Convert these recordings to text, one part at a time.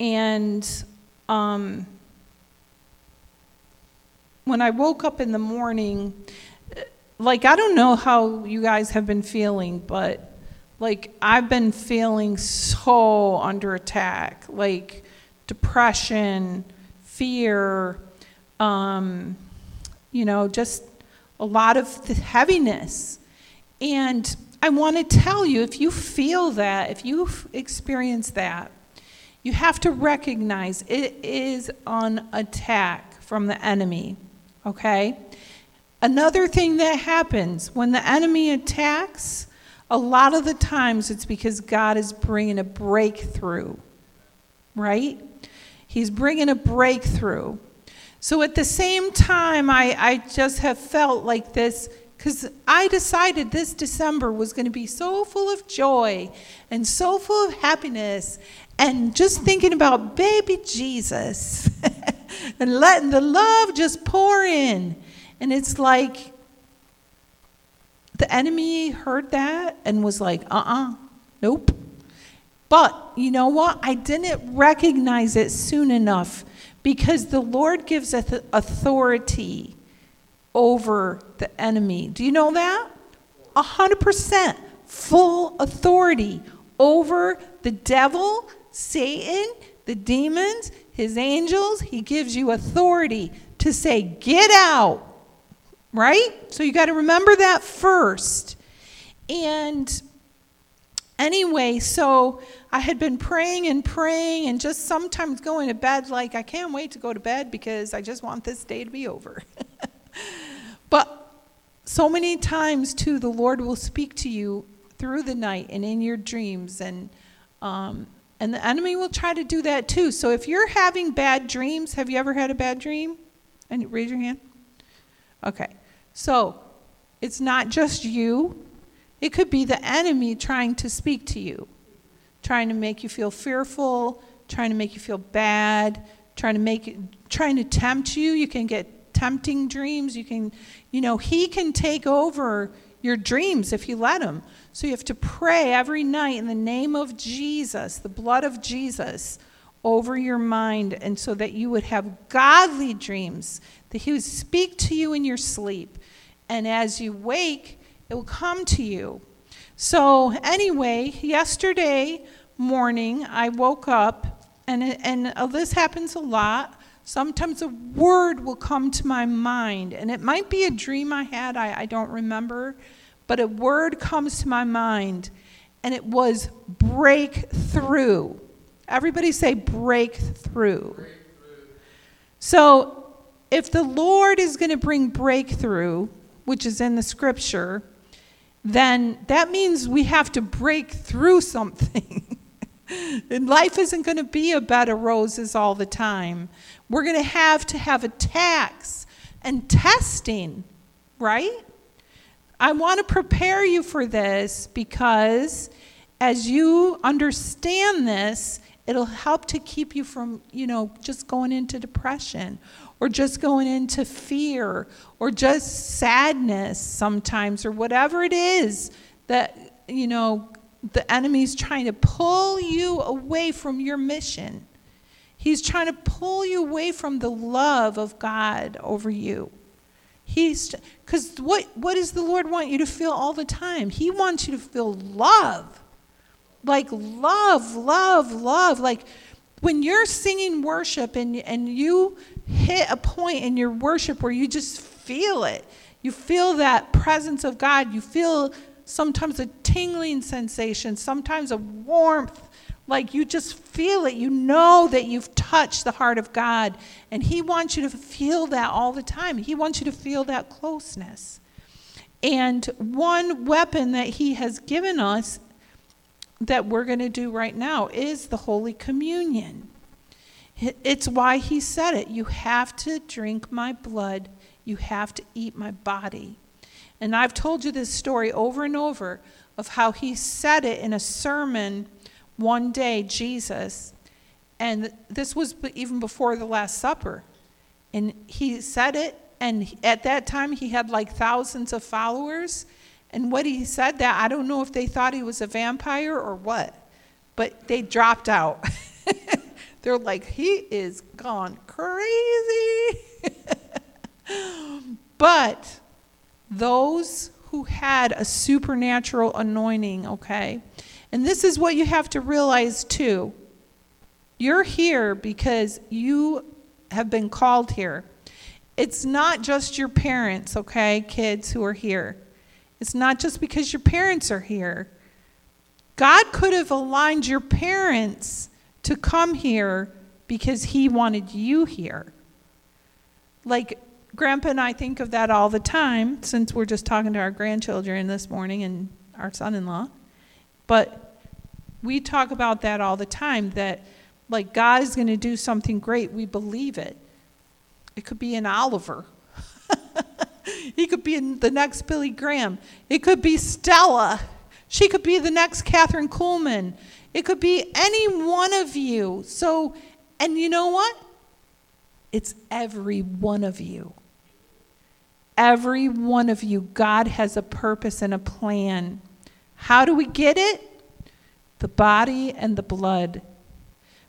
And um, when I woke up in the morning, like, I don't know how you guys have been feeling, but like, I've been feeling so under attack, like depression, fear, um, you know, just a lot of the heaviness. And I want to tell you if you feel that, if you've experienced that, you have to recognize it is on attack from the enemy, okay? Another thing that happens when the enemy attacks, a lot of the times it's because God is bringing a breakthrough, right? He's bringing a breakthrough. So at the same time, I, I just have felt like this because I decided this December was going to be so full of joy and so full of happiness and just thinking about baby Jesus and letting the love just pour in. And it's like the enemy heard that and was like, uh uh-uh, uh, nope. But you know what? I didn't recognize it soon enough because the Lord gives us authority over the enemy. Do you know that? A hundred percent full authority over the devil, Satan, the demons, his angels. He gives you authority to say, get out. Right? So you got to remember that first. And anyway, so I had been praying and praying and just sometimes going to bed like, I can't wait to go to bed because I just want this day to be over. but so many times, too, the Lord will speak to you through the night and in your dreams, and, um, and the enemy will try to do that too. So if you're having bad dreams, have you ever had a bad dream? And raise your hand. Okay. So it's not just you, it could be the enemy trying to speak to you trying to make you feel fearful, trying to make you feel bad, trying to make trying to tempt you. You can get tempting dreams. You can, you know, he can take over your dreams if you let him. So you have to pray every night in the name of Jesus, the blood of Jesus over your mind and so that you would have godly dreams that he would speak to you in your sleep and as you wake it will come to you so, anyway, yesterday morning I woke up, and, and uh, this happens a lot. Sometimes a word will come to my mind, and it might be a dream I had, I, I don't remember, but a word comes to my mind, and it was breakthrough. Everybody say breakthrough. breakthrough. So, if the Lord is going to bring breakthrough, which is in the scripture, then that means we have to break through something. and life isn't going to be a bed of roses all the time. We're going to have to have attacks and testing, right? I want to prepare you for this because as you understand this, it'll help to keep you from, you know, just going into depression or just going into fear or just sadness sometimes or whatever it is that, you know, the enemy's trying to pull you away from your mission. He's trying to pull you away from the love of God over you. He's because what what does the Lord want you to feel all the time? He wants you to feel love. Like love, love, love. Like when you're singing worship and and you hit a point in your worship where you just feel it. You feel that presence of God. You feel sometimes a tingling sensation, sometimes a warmth. Like you just feel it. You know that you've touched the heart of God. And He wants you to feel that all the time. He wants you to feel that closeness. And one weapon that He has given us that we're going to do right now is the Holy Communion. It's why he said it. You have to drink my blood, you have to eat my body. And I've told you this story over and over of how he said it in a sermon one day, Jesus. And this was even before the Last Supper. And he said it, and at that time he had like thousands of followers. And what he said that, I don't know if they thought he was a vampire or what, but they dropped out. They're like, he is gone crazy. but those who had a supernatural anointing, okay? And this is what you have to realize too. You're here because you have been called here. It's not just your parents, okay, kids who are here. It's not just because your parents are here. God could have aligned your parents to come here because He wanted you here. Like, Grandpa and I think of that all the time since we're just talking to our grandchildren this morning and our son in law. But we talk about that all the time that, like, God is going to do something great. We believe it. It could be an Oliver. he could be the next Billy Graham. It could be Stella. She could be the next Kathryn Kuhlman. It could be any one of you. So, and you know what? It's every one of you. Every one of you, God has a purpose and a plan. How do we get it? The body and the blood.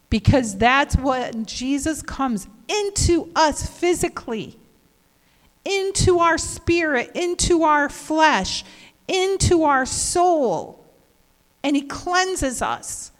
Because that's what Jesus comes into us physically, into our spirit, into our flesh, into our soul, and He cleanses us.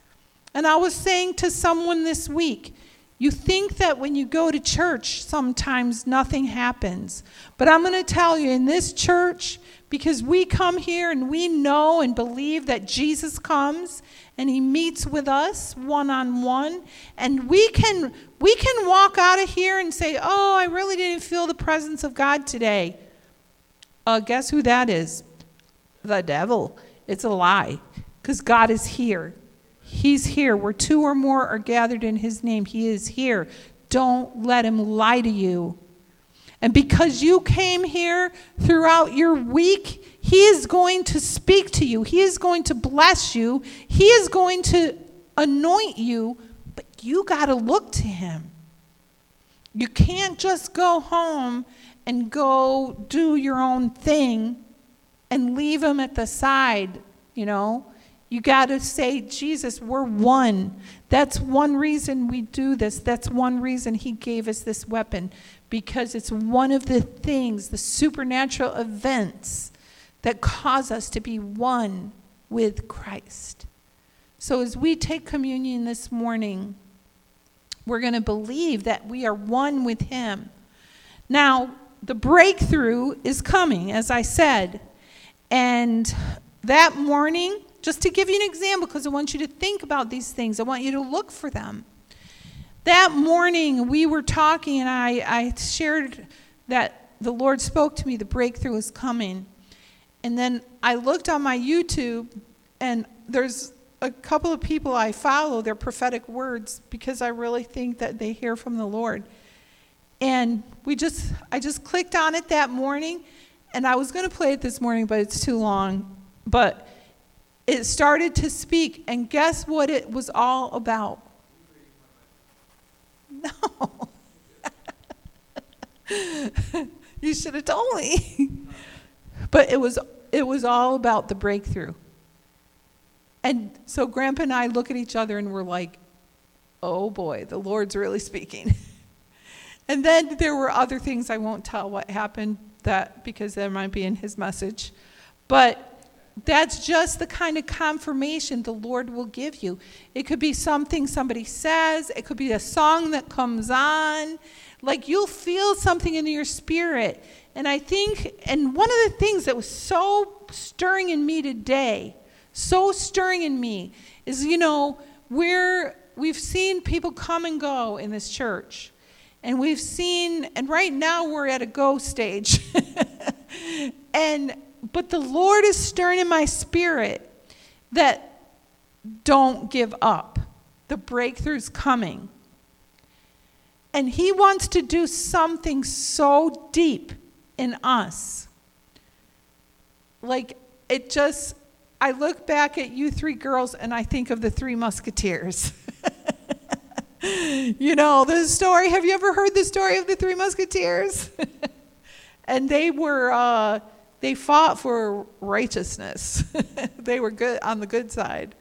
And I was saying to someone this week, you think that when you go to church, sometimes nothing happens. But I'm going to tell you, in this church, because we come here and we know and believe that Jesus comes and he meets with us one on one and we can we can walk out of here and say oh i really didn't feel the presence of god today. Uh, guess who that is? The devil. It's a lie because god is here he's here where two or more are gathered in his name he is here don't let him lie to you and because you came here throughout your week, He is going to speak to you. He is going to bless you. He is going to anoint you, but you got to look to Him. You can't just go home and go do your own thing and leave Him at the side, you know. You got to say, Jesus, we're one. That's one reason we do this. That's one reason He gave us this weapon because it's one of the things, the supernatural events that cause us to be one with Christ. So as we take communion this morning, we're going to believe that we are one with Him. Now, the breakthrough is coming, as I said. And that morning, just to give you an example, because I want you to think about these things, I want you to look for them. That morning, we were talking, and I, I shared that the Lord spoke to me, the breakthrough was coming. And then I looked on my YouTube, and there's a couple of people I follow, their prophetic words, because I really think that they hear from the Lord. And we just, I just clicked on it that morning, and I was going to play it this morning, but it's too long. But it started to speak, and guess what it was all about? No. you should have told me. but it was it was all about the breakthrough. And so grandpa and I look at each other and we're like, "Oh boy, the Lord's really speaking." and then there were other things I won't tell what happened that because that might be in his message. But that's just the kind of confirmation the Lord will give you. It could be something somebody says, it could be a song that comes on. Like you'll feel something in your spirit. And I think, and one of the things that was so stirring in me today, so stirring in me, is you know, we're, we've seen people come and go in this church. And we've seen, and right now we're at a go stage. and but the Lord is stirring in my spirit that don't give up. The breakthrough's coming. And He wants to do something so deep in us. Like, it just, I look back at you three girls and I think of the three musketeers. you know, the story, have you ever heard the story of the three musketeers? and they were, uh, they fought for righteousness. they were good on the good side.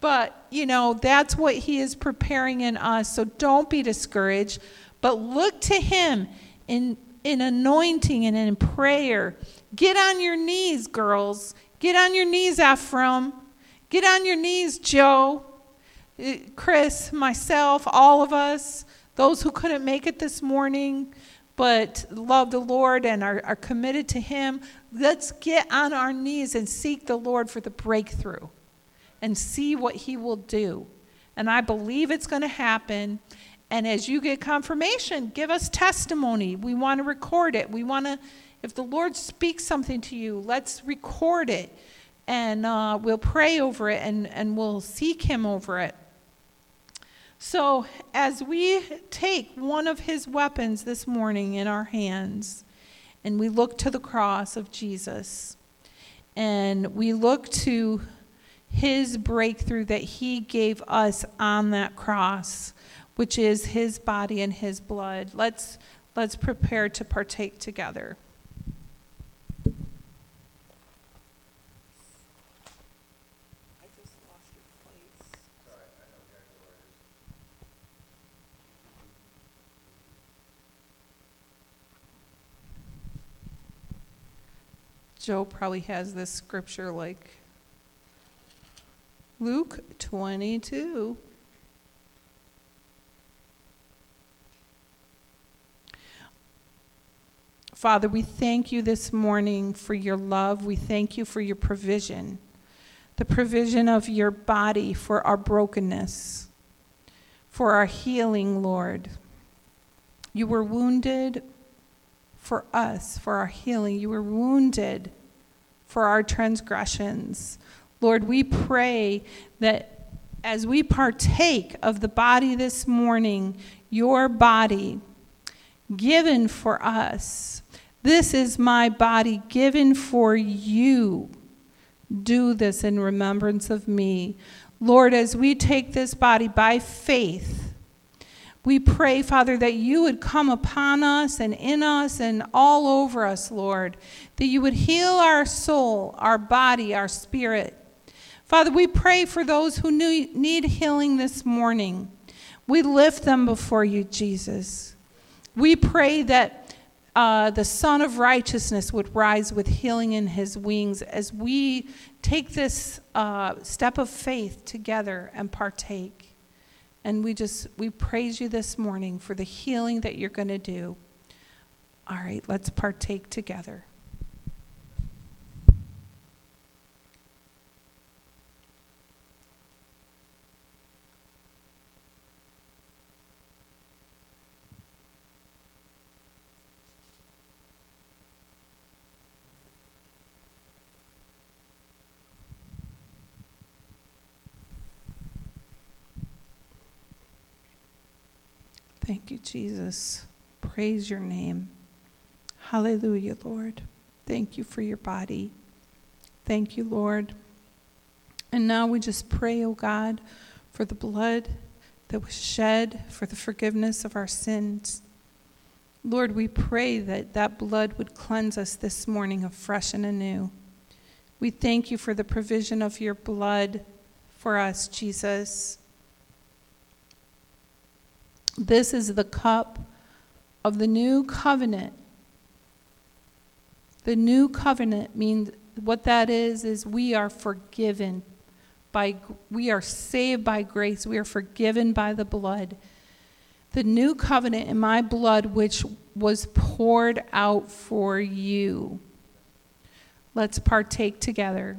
But, you know, that's what He is preparing in us. So don't be discouraged, but look to Him in, in anointing and in prayer. Get on your knees, girls. Get on your knees, Ephraim. Get on your knees, Joe, uh, Chris, myself, all of us, those who couldn't make it this morning but love the Lord and are, are committed to Him. Let's get on our knees and seek the Lord for the breakthrough and see what He will do. And I believe it's going to happen. And as you get confirmation, give us testimony. We want to record it. We want to, if the Lord speaks something to you, let's record it. And uh, we'll pray over it and, and we'll seek Him over it. So, as we take one of his weapons this morning in our hands, and we look to the cross of Jesus, and we look to his breakthrough that he gave us on that cross, which is his body and his blood, let's, let's prepare to partake together. Joe probably has this scripture like Luke 22. Father, we thank you this morning for your love. We thank you for your provision, the provision of your body for our brokenness, for our healing, Lord. You were wounded for us, for our healing. You were wounded for our transgressions. Lord, we pray that as we partake of the body this morning, your body given for us, this is my body given for you. Do this in remembrance of me. Lord, as we take this body by faith, we pray, Father, that you would come upon us and in us and all over us, Lord, that you would heal our soul, our body, our spirit. Father, we pray for those who need healing this morning. We lift them before you, Jesus. We pray that uh, the Sun of Righteousness would rise with healing in his wings as we take this uh, step of faith together and partake. And we just, we praise you this morning for the healing that you're going to do. All right, let's partake together. Thank you, Jesus. Praise your name. Hallelujah, Lord. Thank you for your body. Thank you, Lord. And now we just pray, O oh God, for the blood that was shed for the forgiveness of our sins. Lord, we pray that that blood would cleanse us this morning afresh and anew. We thank you for the provision of your blood for us, Jesus. This is the cup of the new covenant. The new covenant means what that is is we are forgiven by we are saved by grace. We are forgiven by the blood. The new covenant in my blood which was poured out for you. Let's partake together.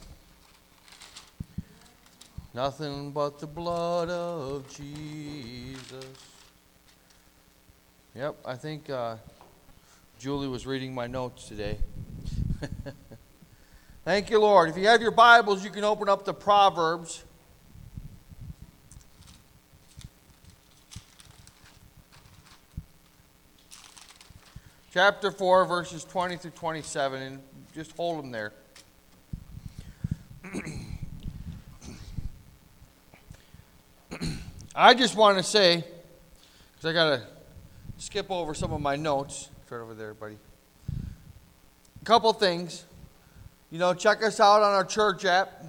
Nothing but the blood of Jesus. Yep, I think uh, Julie was reading my notes today. Thank you, Lord. If you have your Bibles, you can open up the Proverbs. Chapter 4, verses 20 through 27, and just hold them there. I just want to say, because I got to skip over some of my notes. Right over there, buddy. A couple things. You know, check us out on our church app.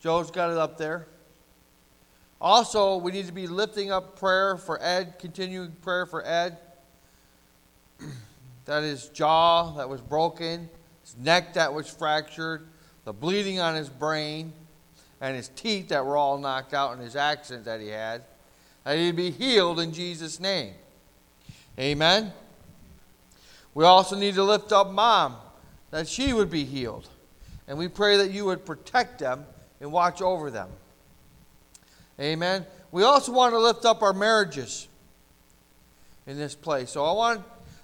Joe's got it up there. Also, we need to be lifting up prayer for Ed, continuing prayer for Ed. that his jaw that was broken, his neck that was fractured, the bleeding on his brain, and his teeth that were all knocked out and his accident that he had. That he'd be healed in Jesus' name. Amen. We also need to lift up mom, that she would be healed. And we pray that you would protect them and watch over them. Amen. We also want to lift up our marriages in this place. So I want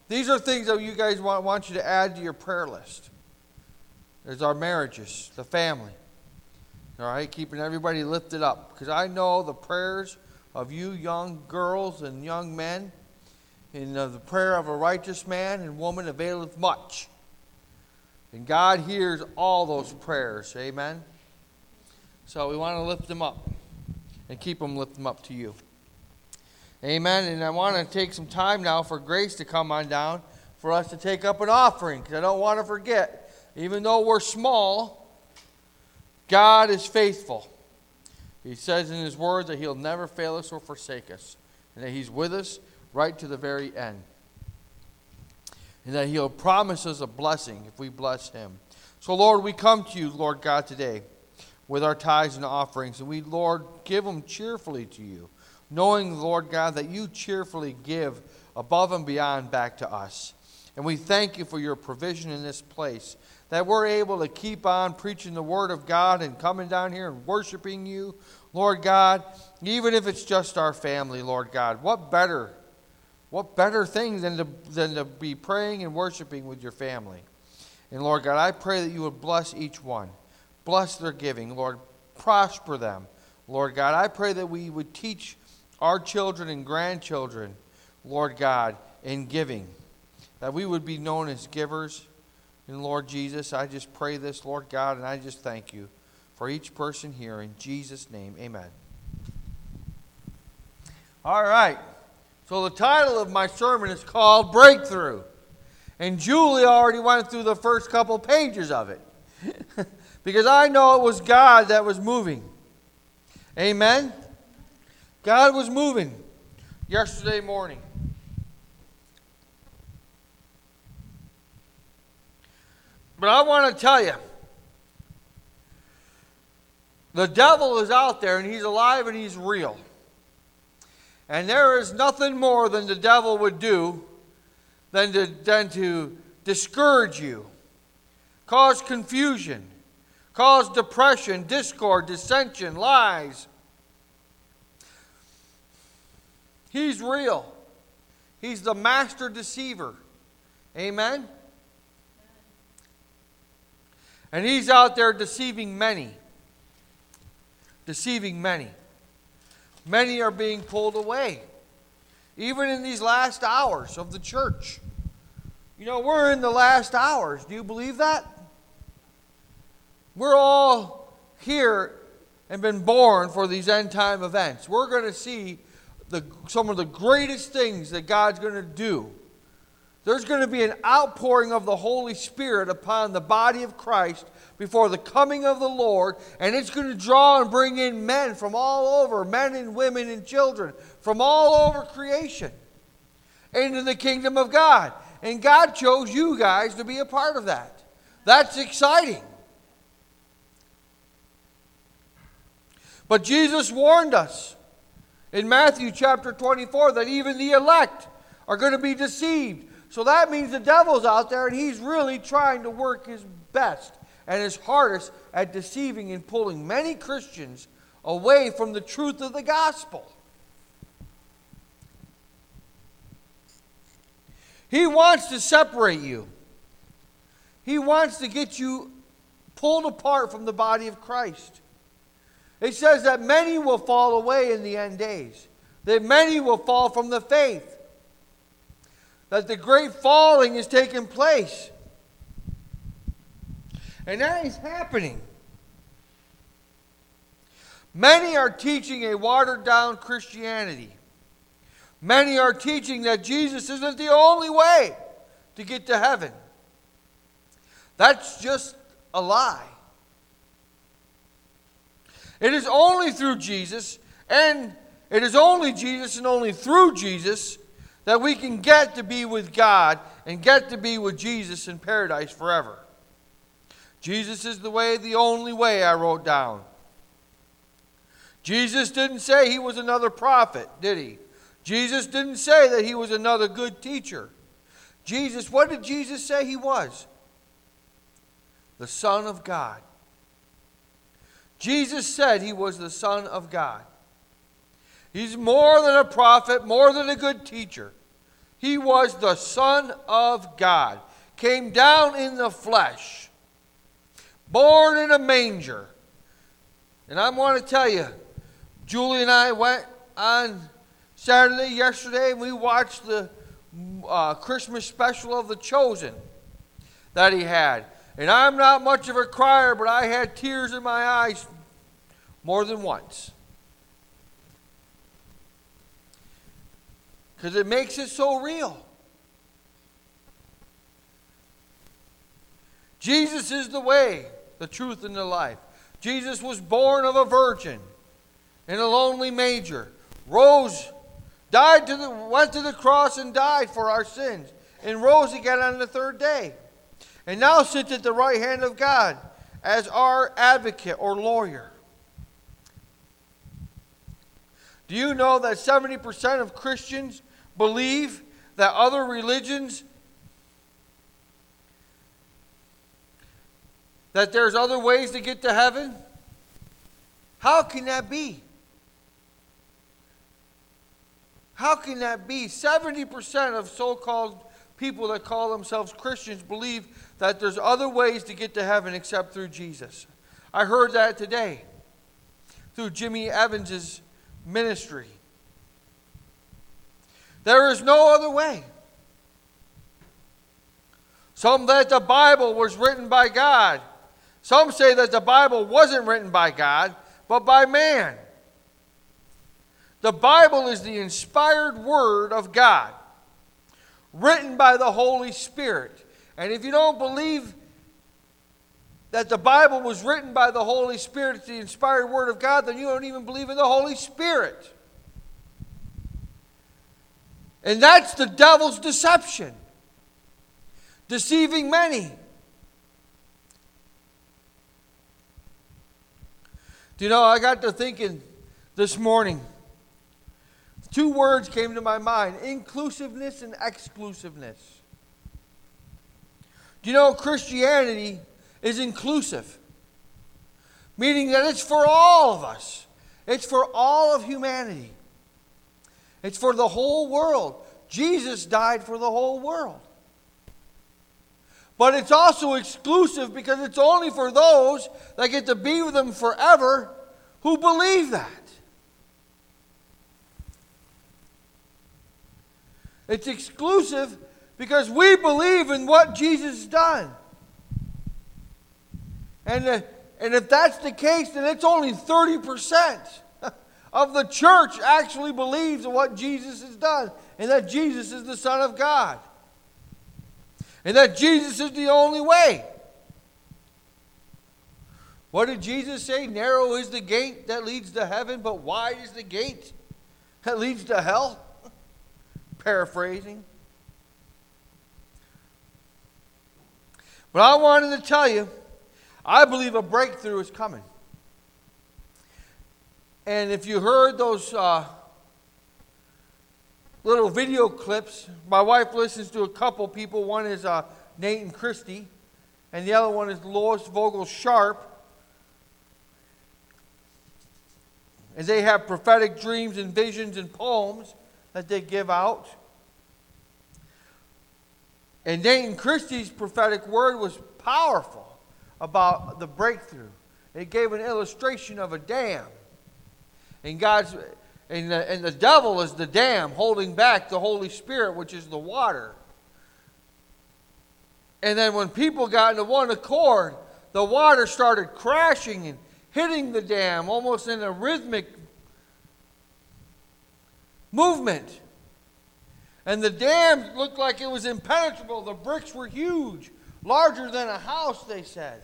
these are things that you guys want, want you to add to your prayer list. There's our marriages, the family. All right, keeping everybody lifted up. Because I know the prayers of you young girls and young men and uh, the prayer of a righteous man and woman availeth much. And God hears all those prayers. Amen. So we want to lift them up and keep them lift them up to you. Amen. And I want to take some time now for Grace to come on down for us to take up an offering because I don't want to forget, even though we're small, God is faithful. He says in His Word that He'll never fail us or forsake us, and that He's with us right to the very end. And that He'll promise us a blessing if we bless Him. So, Lord, we come to you, Lord God, today with our tithes and offerings, and we, Lord, give them cheerfully to you, knowing, Lord God, that you cheerfully give above and beyond back to us. And we thank you for your provision in this place, that we're able to keep on preaching the Word of God and coming down here and worshiping you, Lord God, even if it's just our family, Lord God. What better what better thing than to, than to be praying and worshiping with your family? And Lord God, I pray that you would bless each one. Bless their giving. Lord, prosper them. Lord God, I pray that we would teach our children and grandchildren, Lord God, in giving. That we would be known as givers. And Lord Jesus, I just pray this, Lord God, and I just thank you for each person here. In Jesus' name, amen. All right. So the title of my sermon is called Breakthrough. And Julie already went through the first couple pages of it. because I know it was God that was moving. Amen? God was moving yesterday morning. But I want to tell you the devil is out there and he's alive and he's real. And there is nothing more than the devil would do than to, than to discourage you, cause confusion, cause depression, discord, dissension, lies. He's real. He's the master deceiver. Amen? And he's out there deceiving many. Deceiving many. Many are being pulled away, even in these last hours of the church. You know, we're in the last hours. Do you believe that? We're all here and been born for these end time events. We're going to see the, some of the greatest things that God's going to do there's going to be an outpouring of the Holy Spirit upon the body of Christ before the coming of the Lord, and it's going to draw and bring in men from all over, men and women and children from all over creation into the kingdom of God. And God chose you guys to be a part of that. That's exciting. But Jesus warned us in Matthew chapter 24 that even the elect are going to be deceived. So that means the devil's out there and he's really trying to work his best and his hardest at deceiving and pulling many Christians away from the truth of the gospel. He wants to separate you. He wants to get you pulled apart from the body of Christ. It says that many will fall away in the end days, that many will fall from the faith, that the great falling is taking place. And that is happening. Many are teaching a watered down Christianity. Many are teaching that Jesus isn't the only way to get to heaven. That's just a lie. It is only through Jesus, and it is only Jesus and only through Jesus that we can get to be with God and get to be with Jesus in paradise forever. Jesus is the way, the only way, I wrote down. Jesus didn't say he was another prophet, did he? Jesus didn't say that he was another good teacher. Jesus, what did Jesus say he was? The Son of God. Jesus said he was the Son of God. He's more than a prophet, more than a good teacher. He was the Son of God, came down in the flesh, born in a manger. And I want to tell you, Julie and I went on Saturday yesterday and we watched the uh, Christmas special of The Chosen that he had. And I'm not much of a crier, but I had tears in my eyes more than once. Because it makes it so real. Jesus is the way, the truth, and the life. Jesus was born of a virgin in a lonely manger, rose, died to the, went to the cross and died for our sins, and rose again on the third day and now sits at the right hand of God as our advocate or lawyer. Do you know that 70% of Christians believe that other religions that there's other ways to get to heaven? How can that be? How can that be? 70% of so called people that call themselves Christians believe that there's other ways to get to heaven except through Jesus. I heard that today through Jimmy Evans's ministry. There is no other way. Some that the Bible was written by God. Some say that the Bible wasn't written by God, but by man. The Bible is the inspired word of God, written by the Holy Spirit. And if you don't believe that the Bible was written by the Holy Spirit, the inspired Word of God, then you don't even believe in the Holy Spirit. And that's the devil's deception, deceiving many. Do you know, I got to thinking this morning. Two words came to my mind inclusiveness and exclusiveness. Do you know Christianity is inclusive? Meaning that it's for all of us, it's for all of humanity, it's for the whole world. Jesus died for the whole world. But it's also exclusive because it's only for those that get to be with Him forever who believe that. It's exclusive because we believe in what Jesus has done. And, uh, and if that's the case, then it's only 30% of the church actually believes in what Jesus has done and that Jesus is the Son of God and that Jesus is the only way. What did Jesus say? Narrow is the gate that leads to heaven, but wide is the gate that leads to hell. Paraphrasing. But I wanted to tell you, I believe a breakthrough is coming. And if you heard those uh, little video clips, my wife listens to a couple people. One is uh, Nate and Christy, and the other one is Lois Vogel Sharp. And they have prophetic dreams and visions and poems that they give out. And Nate and Christy's prophetic word was powerful about the breakthrough. It gave an illustration of a dam. And God's and the, and the devil is the dam holding back the Holy Spirit, which is the water. And then when people got into one accord, the water started crashing and hitting the dam almost in a rhythmic movement. And the dam looked like it was impenetrable. The bricks were huge, larger than a house, they said.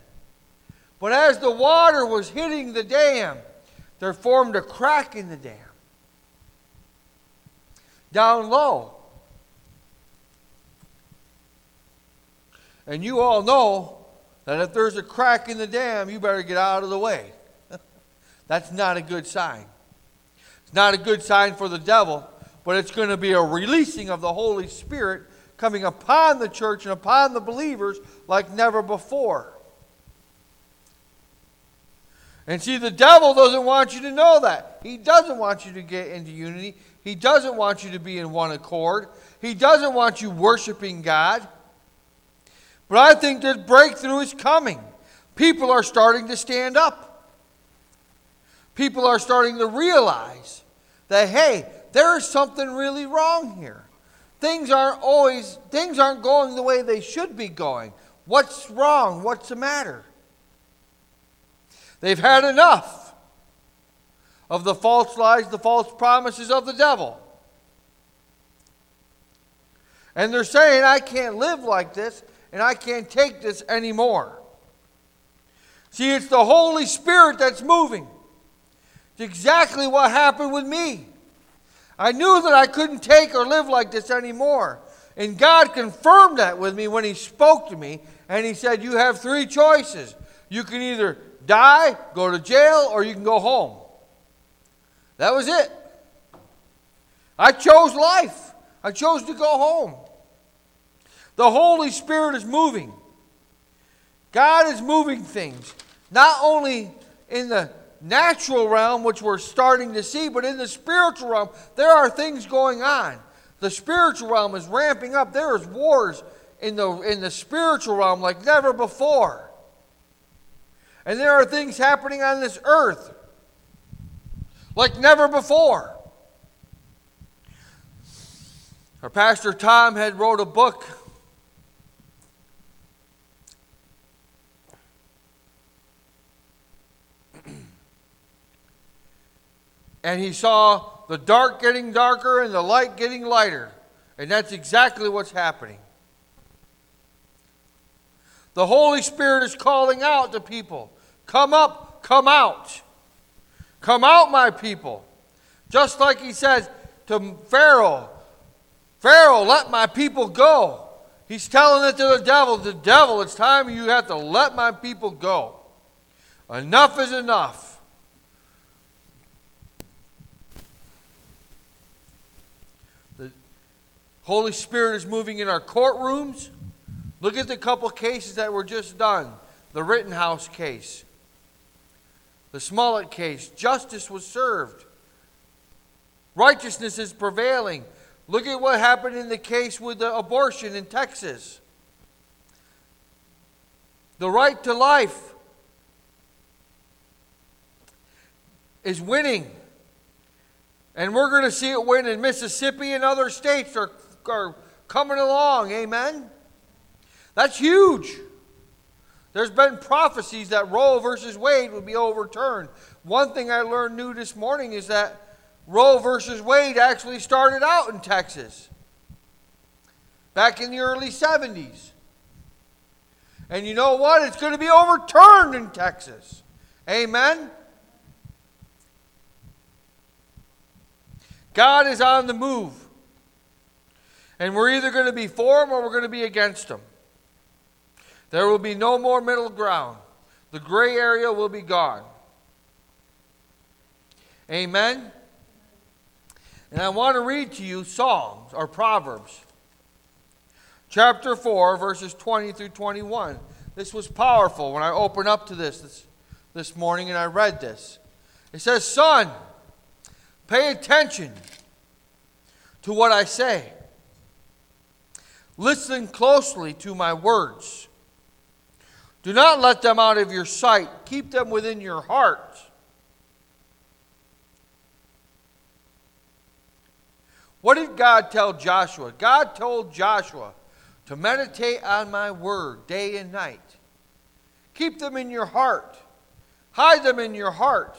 But as the water was hitting the dam, there formed a crack in the dam. Down low. And you all know that if there's a crack in the dam, you better get out of the way. That's not a good sign. It's not a good sign for the devil, but it's going to be a releasing of the Holy Spirit coming upon the church and upon the believers like never before. And see, the devil doesn't want you to know that. He doesn't want you to get into unity. He doesn't want you to be in one accord. He doesn't want you worshiping God. But I think that breakthrough is coming. People are starting to stand up. People are starting to realize that, hey, there is something really wrong here. Things aren't always, things aren't going the way they should be going. What's wrong? What's the matter? They've had enough of the false lies, the false promises of the devil. And they're saying, I can't live like this and I can't take this anymore. See, it's the Holy Spirit that's moving. It's exactly what happened with me. I knew that I couldn't take or live like this anymore. And God confirmed that with me when He spoke to me. And He said, You have three choices. You can either die, go to jail, or you can go home. That was it. I chose life. I chose to go home. The Holy Spirit is moving. God is moving things, not only in the natural realm, which we're starting to see, but in the spiritual realm, there are things going on. The spiritual realm is ramping up. There is wars in the, in the spiritual realm like never before. And there are things happening on this earth like never before. Our pastor Tom had wrote a book and he saw the dark getting darker and the light getting lighter. And that's exactly what's happening. The Holy Spirit is calling out to people Come up, come out. Come out, my people. Just like he says to Pharaoh Pharaoh, let my people go. He's telling it to the devil The devil, it's time you have to let my people go. Enough is enough. The Holy Spirit is moving in our courtrooms. Look at the couple cases that were just done the Rittenhouse case, the Smollett case. Justice was served, righteousness is prevailing. Look at what happened in the case with the abortion in Texas. The right to life is winning. And we're going to see it win in Mississippi and other states are are coming along. Amen? That's huge. There's been prophecies that Roe versus Wade would be overturned. One thing I learned new this morning is that Roe versus Wade actually started out in Texas back in the early 70s. And you know what? It's going to be overturned in Texas. Amen? God is on the move. And we're either going to be for him or we're going to be against them. There will be no more middle ground. The gray area will be gone. Amen? And I want to read to you Psalms or Proverbs. Chapter 4, verses 20 through 21. This was powerful when I opened up to this, this this morning and I read this. It says, Son, pay attention to what I say. Listen closely to my words. Do not let them out of your sight, keep them within your heart. What did God tell Joshua? God told Joshua to meditate on my word day and night. Keep them in your heart, hide them in your heart.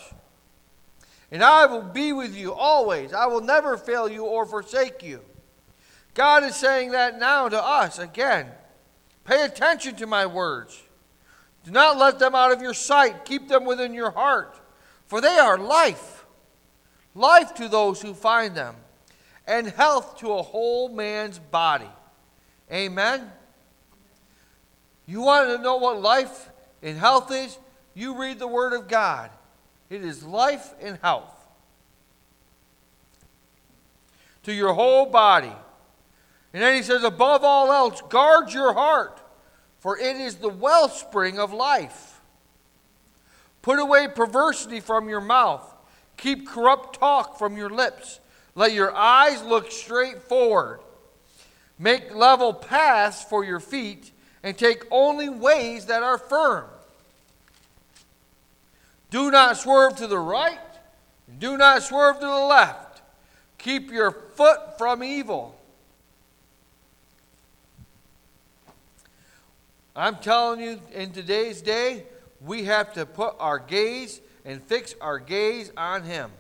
And I will be with you always. I will never fail you or forsake you. God is saying that now to us again. Pay attention to my words. Do not let them out of your sight. Keep them within your heart, for they are life. Life to those who find them, and health to a whole man's body. Amen. You want to know what life and health is? You read the Word of God. It is life and health to your whole body. And then he says, above all else, guard your heart, for it is the wellspring of life. Put away perversity from your mouth, keep corrupt talk from your lips. Let your eyes look straight forward. Make level paths for your feet, and take only ways that are firm. Do not swerve to the right, and do not swerve to the left. Keep your foot from evil. I'm telling you, in today's day, we have to put our gaze and fix our gaze on Him.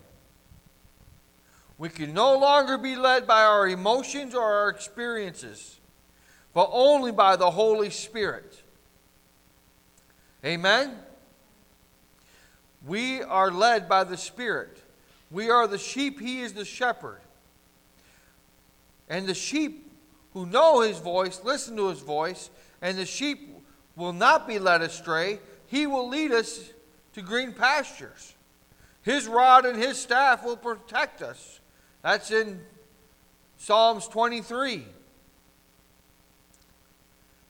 We can no longer be led by our emotions or our experiences, but only by the Holy Spirit. Amen? We are led by the Spirit. We are the sheep, He is the shepherd. And the sheep who know His voice listen to His voice, and the sheep will not be led astray. He will lead us to green pastures. His rod and His staff will protect us. That's in Psalms 23.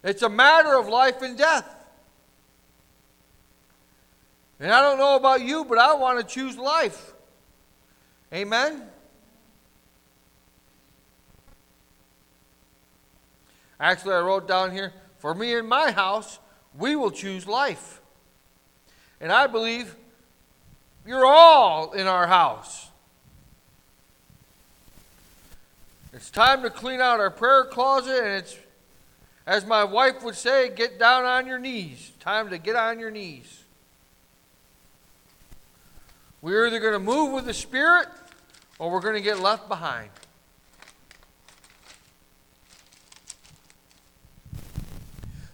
It's a matter of life and death. And I don't know about you, but I want to choose life. Amen? Actually, I wrote down here for me and my house, we will choose life. And I believe you're all in our house. It's time to clean out our prayer closet, and it's, as my wife would say, get down on your knees. Time to get on your knees. We're either going to move with the Spirit or we're going to get left behind.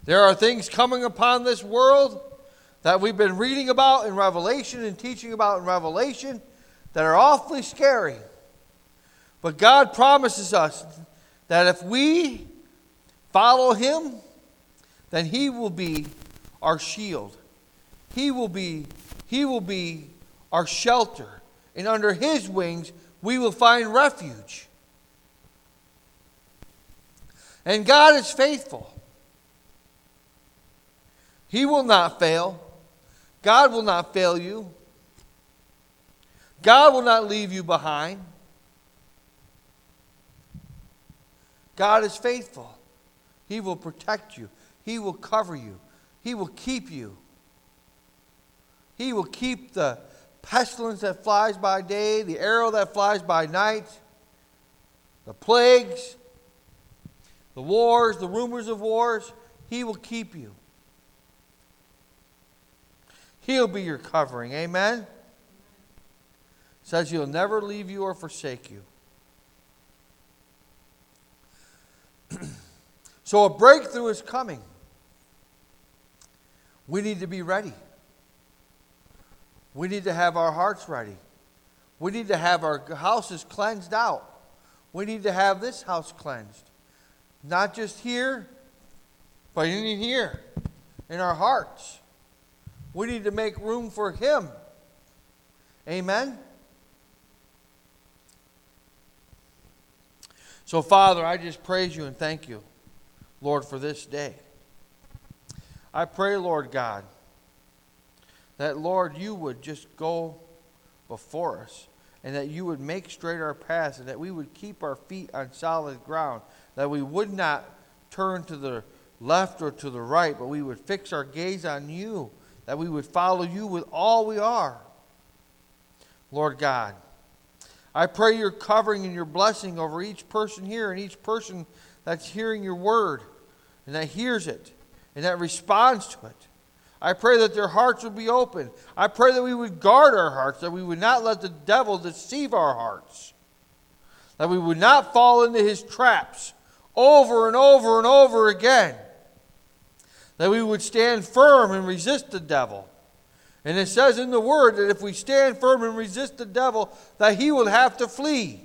There are things coming upon this world that we've been reading about in Revelation and teaching about in Revelation that are awfully scary. But God promises us that if we follow Him, then He will be our shield. He will be, he will be our shelter, and under His wings we will find refuge. And God is faithful. He will not fail. God will not fail you. God will not leave you behind. God is faithful. He will protect you. He will cover you. He will keep you. He will keep the pestilence that flies by day, the arrow that flies by night, the plagues, the wars, the rumors of wars, He will keep you. He'll be your covering. Amen? Says He'll never leave you or forsake you. so a breakthrough is coming. We need to be ready. We need to have our hearts ready. We need to have our houses cleansed out. We need to have this house cleansed. Not just here, but in here, in our hearts. We need to make room for Him. Amen? So, Father, I just praise you and thank you, Lord, for this day. I pray, Lord God that, Lord, you would just go before us and that you would make straight our paths and that we would keep our feet on solid ground, that we would not turn to the left or to the right, but we would fix our gaze on you, that we would follow you with all we are. Lord God, I pray your covering and your blessing over each person here and each person that's hearing your word and that hears it and that responds to it. I pray that their hearts would be open. I pray that we would guard our hearts, that we would not let the devil deceive our hearts, that we would not fall into his traps over and over and over again, that we would stand firm and resist the devil. And it says in the word that if we stand firm and resist the devil, that he will have to flee.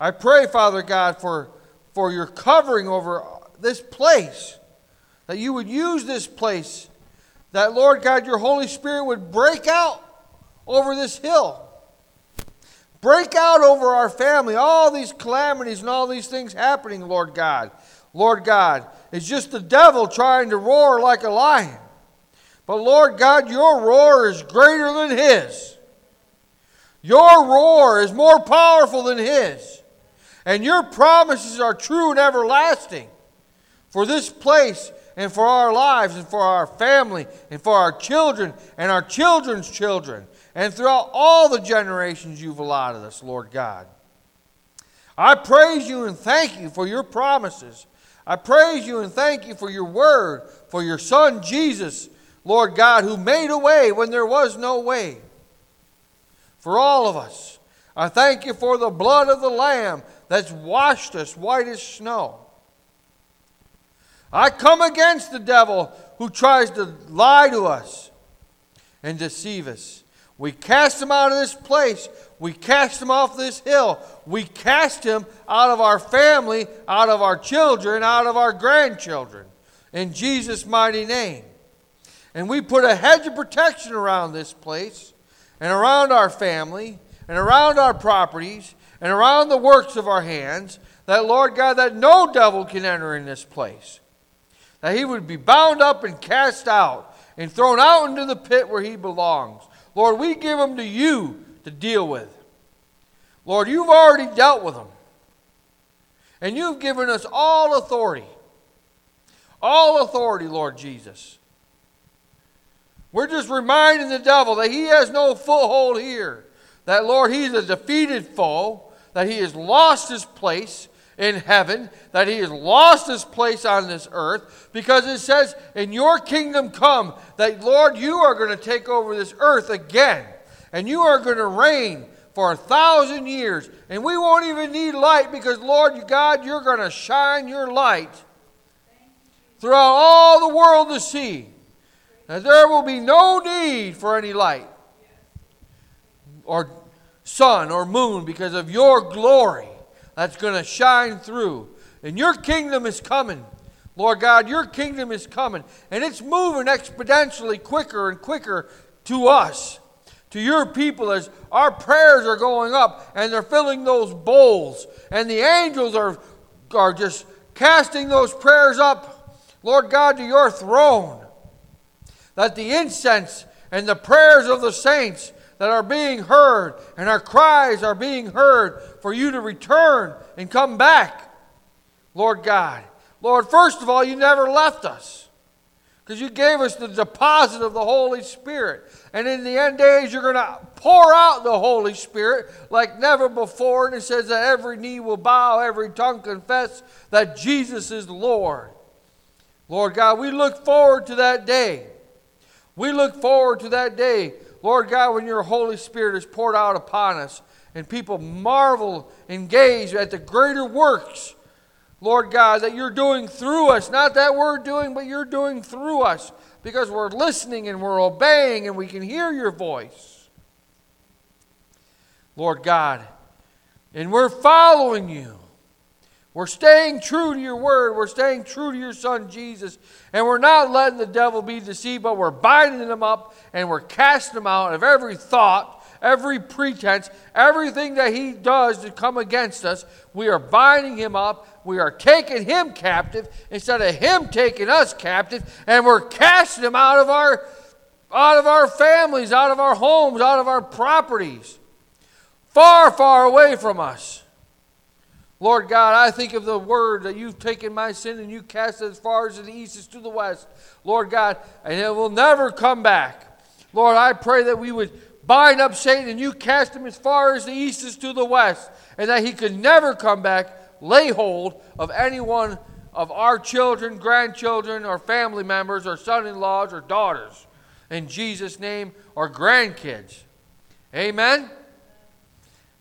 I pray, Father God, for, for your covering over this place that you would use this place, that, Lord God, your Holy Spirit would break out over this hill. Break out over our family, all these calamities and all these things happening, Lord God. Lord God, it's just the devil trying to roar like a lion. But Lord God, your roar is greater than his. Your roar is more powerful than his. And your promises are true and everlasting. For this place and for our lives and for our family and for our children and our children's children and throughout all the generations you've allotted us, Lord God. I praise you and thank you for your promises. I praise you and thank you for your word, for your Son Jesus, Lord God, who made a way when there was no way. For all of us, I thank you for the blood of the Lamb that's washed us white as snow. I come against the devil who tries to lie to us and deceive us. We cast him out of this place. We cast him off this hill. We cast him out of our family, out of our children, out of our grandchildren. In Jesus' mighty name. And we put a hedge of protection around this place and around our family and around our properties and around the works of our hands that, Lord God, that no devil can enter in this place that he would be bound up and cast out and thrown out into the pit where he belongs. Lord, we give them to you to deal with. Lord, you've already dealt with them. And you've given us all authority. All authority, Lord Jesus. We're just reminding the devil that he has no foothold here. That, Lord, he's a defeated foe, that he has lost his place, in heaven, that he has lost his place on this earth, because it says, In your kingdom come, that Lord, you are going to take over this earth again, and you are going to reign for a thousand years, and we won't even need light because, Lord God, you're going to shine your light throughout all the world to see. And there will be no need for any light or sun or moon because of your glory that's going to shine through. And your kingdom is coming. Lord God, your kingdom is coming. And it's moving exponentially quicker and quicker to us, to your people, as our prayers are going up and they're filling those bowls. And the angels are, are just casting those prayers up, Lord God, to your throne. That the incense and the prayers of the saints that are being heard and our cries are being heard for you to return and come back, Lord God. Lord, first of all, you never left us because you gave us the deposit of the Holy Spirit. And in the end days, you're going to pour out the Holy Spirit like never before. And it says that every knee will bow, every tongue confess that Jesus is Lord. Lord God, we look forward to that day. We look forward to that day Lord God, when your Holy Spirit is poured out upon us and people marvel and gaze at the greater works, Lord God, that you're doing through us. Not that we're doing, but you're doing through us because we're listening and we're obeying and we can hear your voice. Lord God, and we're following you. We're staying true to your word. We're staying true to your son Jesus. And we're not letting the devil be deceived, but we're binding him up and we're casting him out of every thought, every pretense, everything that he does to come against us. We are binding him up. We are taking him captive instead of him taking us captive. And we're casting him out of our, out of our families, out of our homes, out of our properties. Far, far away from us. Lord God, I think of the word that you've taken my sin and you cast it as far as the east is to the west. Lord God, and it will never come back. Lord, I pray that we would bind up Satan and you cast him as far as the east is to the west, and that he could never come back, lay hold of anyone of our children, grandchildren, or family members, or son in laws, or daughters. In Jesus' name, or grandkids. Amen.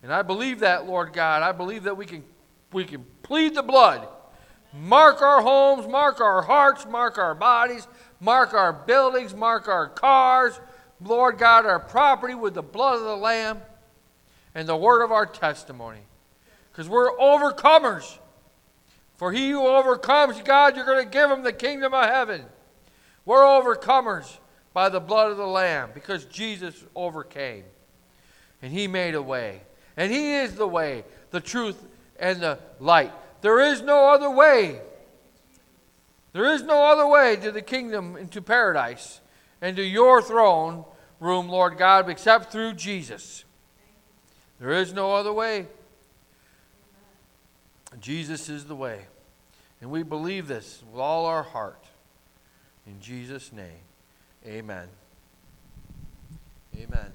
And I believe that, Lord God. I believe that we can, we can plead the blood. Mark our homes, mark our hearts, mark our bodies, mark our buildings, mark our cars, Lord God, our property with the blood of the Lamb and the word of our testimony. Because we're overcomers. For he who overcomes, God, you're going to give him the kingdom of heaven. We're overcomers by the blood of the Lamb because Jesus overcame. And he made a way. And he is the way, the truth, and the light. There is no other way. There is no other way to the kingdom into paradise and to your throne room, Lord God, except through Jesus. There is no other way. Jesus is the way. And we believe this with all our heart. In Jesus' name, amen. Amen.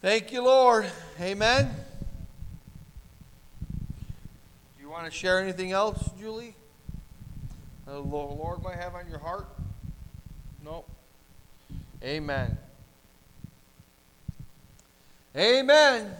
Thank you, Lord. Amen. Do you want to share anything else, Julie? The Lord might have on your heart? No. Amen. Amen.